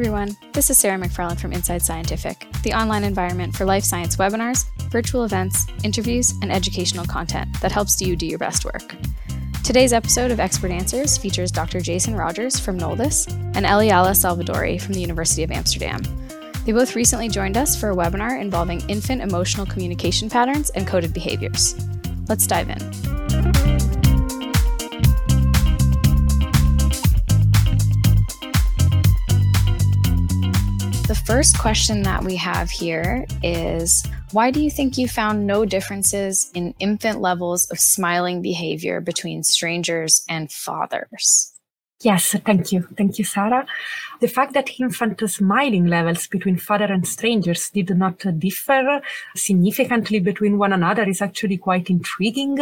everyone. This is Sarah McFarland from Inside Scientific, the online environment for life science webinars, virtual events, interviews, and educational content that helps you do your best work. Today's episode of Expert Answers features Dr. Jason Rogers from Noldus and Eliala Salvadori from the University of Amsterdam. They both recently joined us for a webinar involving infant emotional communication patterns and coded behaviors. Let's dive in. First question that we have here is Why do you think you found no differences in infant levels of smiling behavior between strangers and fathers? Yes, thank you. Thank you, Sarah. The fact that infant smiling levels between father and strangers did not differ significantly between one another is actually quite intriguing.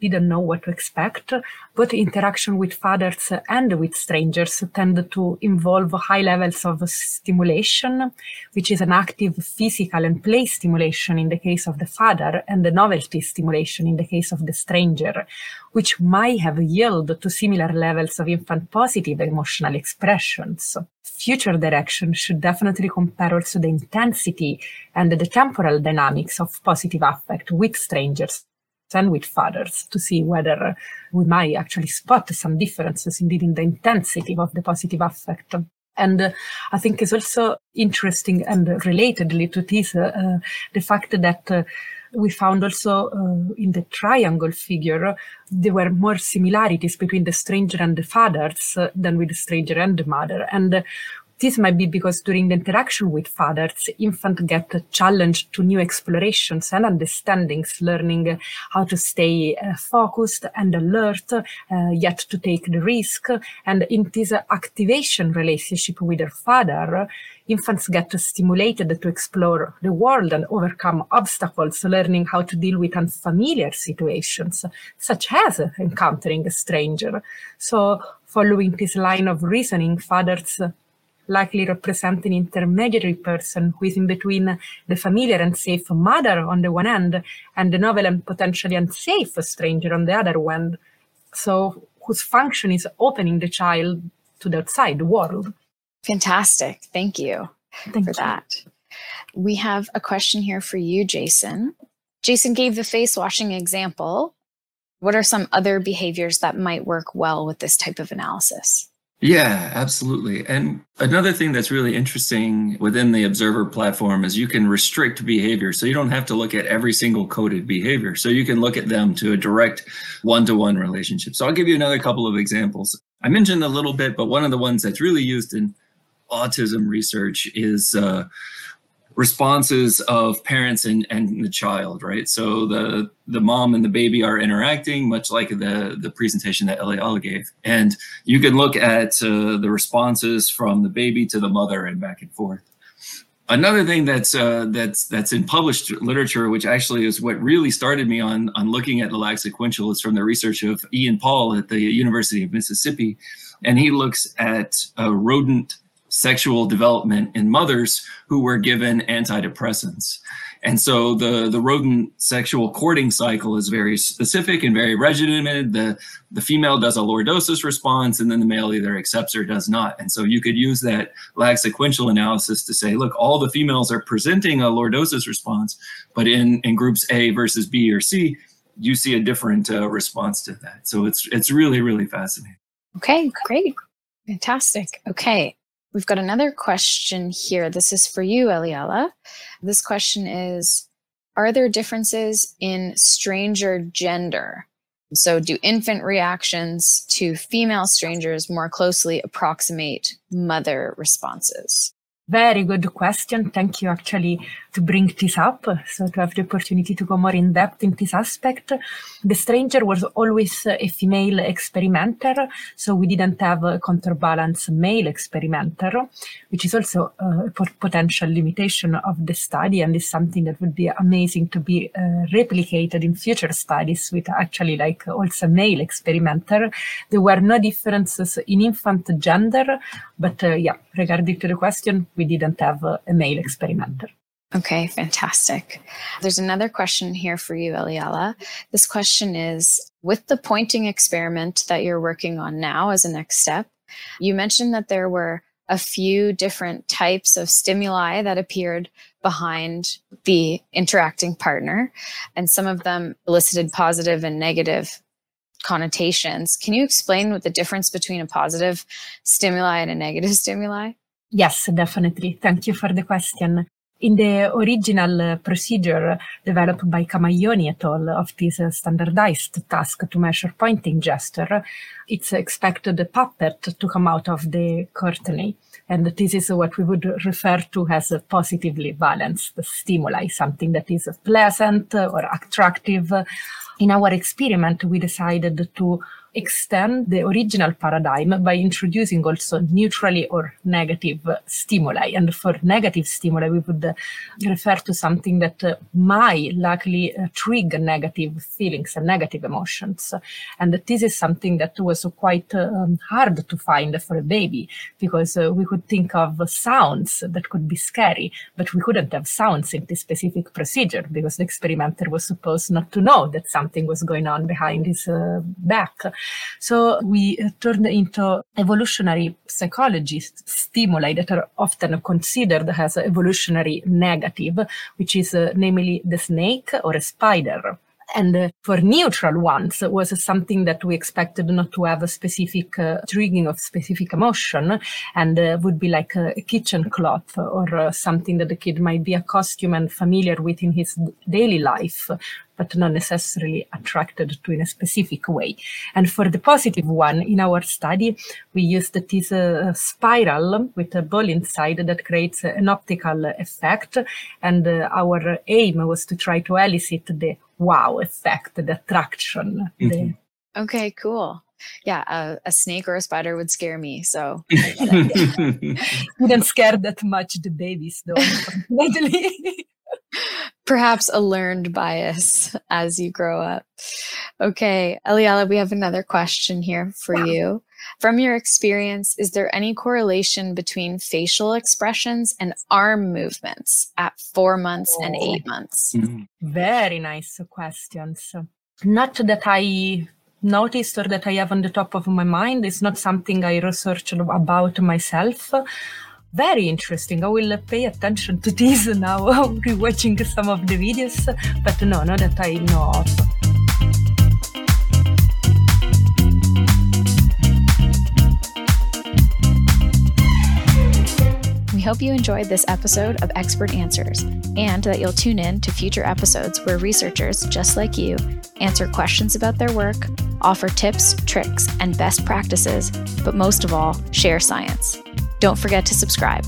Didn't know what to expect. but interaction with fathers and with strangers tend to involve high levels of stimulation, which is an active physical and play stimulation in the case of the father and the novelty stimulation in the case of the stranger, which might have yielded to similar levels of infant positive emotional expressions. Future direction should definitely compare also the intensity and the temporal dynamics of positive affect with strangers and with fathers to see whether we might actually spot some differences indeed in the intensity of the positive affect. And uh, I think it's also interesting and relatedly to this, uh, the fact that uh, we found also uh, in the triangle figure, there were more similarities between the stranger and the fathers uh, than with the stranger and the mother. And this might be because during the interaction with fathers, infants get challenged to new explorations and understandings, learning how to stay uh, focused and alert, uh, yet to take the risk. And in this activation relationship with their father, infants get stimulated to explore the world and overcome obstacles, learning how to deal with unfamiliar situations, such as encountering a stranger. So, following this line of reasoning, fathers likely represent an intermediary person who is in between the familiar and safe mother on the one hand and the novel and potentially unsafe stranger on the other one. So, whose function is opening the child to the outside world. Fantastic. Thank you Thank for you. that. We have a question here for you, Jason. Jason gave the face washing example. What are some other behaviors that might work well with this type of analysis? Yeah, absolutely. And another thing that's really interesting within the Observer platform is you can restrict behavior. So you don't have to look at every single coded behavior. So you can look at them to a direct one to one relationship. So I'll give you another couple of examples. I mentioned a little bit, but one of the ones that's really used in autism research is uh, responses of parents and, and the child, right? So the the mom and the baby are interacting, much like the the presentation that Eliala gave, and you can look at uh, the responses from the baby to the mother and back and forth. Another thing that's uh, that's that's in published literature, which actually is what really started me on on looking at the lag sequential, is from the research of Ian Paul at the University of Mississippi, and he looks at uh, rodent sexual development in mothers who were given antidepressants. And so the, the rodent sexual courting cycle is very specific and very regimented. The, the female does a lordosis response, and then the male either accepts or does not. And so you could use that lag sequential analysis to say, look, all the females are presenting a lordosis response, but in, in groups A versus B or C, you see a different uh, response to that. So it's it's really really fascinating. Okay, great, fantastic. Okay, We've got another question here. This is for you, Eliala. This question is Are there differences in stranger gender? So, do infant reactions to female strangers more closely approximate mother responses? Very good question. Thank you actually to bring this up, so to have the opportunity to go more in depth in this aspect. The stranger was always a female experimenter, so we didn't have a counterbalance male experimenter, which is also a potential limitation of the study and is something that would be amazing to be uh, replicated in future studies with actually like also male experimenter. There were no differences in infant gender, but uh, yeah, regarding to the question, we didn't have a male experimenter. Okay, fantastic. There's another question here for you, Eliala. This question is with the pointing experiment that you're working on now as a next step, you mentioned that there were a few different types of stimuli that appeared behind the interacting partner, and some of them elicited positive and negative connotations. Can you explain what the difference between a positive stimuli and a negative stimuli? Yes, definitely. Thank you for the question. In the original procedure developed by Camaioni et al. of this standardized task to measure pointing gesture, it's expected the puppet to come out of the courtenay. And this is what we would refer to as a positively balanced stimuli, something that is pleasant or attractive. In our experiment, we decided to extend the original paradigm by introducing also neutrally or negative stimuli. And for negative stimuli, we would refer to something that uh, might likely uh, trigger negative feelings and negative emotions. And this is something that was quite um, hard to find for a baby because uh, we could think of sounds that could be scary, but we couldn't have sounds in this specific procedure because the experimenter was supposed not to know that something was going on behind his uh, back. So we uh, turned into evolutionary psychology stimuli that are often considered as evolutionary negative, which is uh, namely the snake or a spider. And uh, for neutral ones was something that we expected not to have a specific uh, triggering of specific emotion and uh, would be like a, a kitchen cloth or something that the kid might be accustomed and familiar with in his daily life but not necessarily attracted to in a specific way. And for the positive one, in our study, we used this uh, spiral with a ball inside that creates an optical effect. And uh, our aim was to try to elicit the wow effect, the attraction. Mm-hmm. The... Okay, cool yeah, a, a, snake or a spider would scare me. So wouldn't scare that much the babies though, perhaps a learned bias as you grow up. Okay, Eliala, we have another question here for wow. you. From your experience, is there any correlation between facial expressions and arm movements at four months oh. and eight months? Mm-hmm. Very nice questions. Not that I noticed or that I have on the top of my mind. It's not something I researched about myself very interesting. I will pay attention to this now, rewatching some of the videos, but no, not that I know of. We hope you enjoyed this episode of Expert Answers and that you'll tune in to future episodes where researchers just like you answer questions about their work, offer tips, tricks, and best practices, but most of all, share science. Don't forget to subscribe.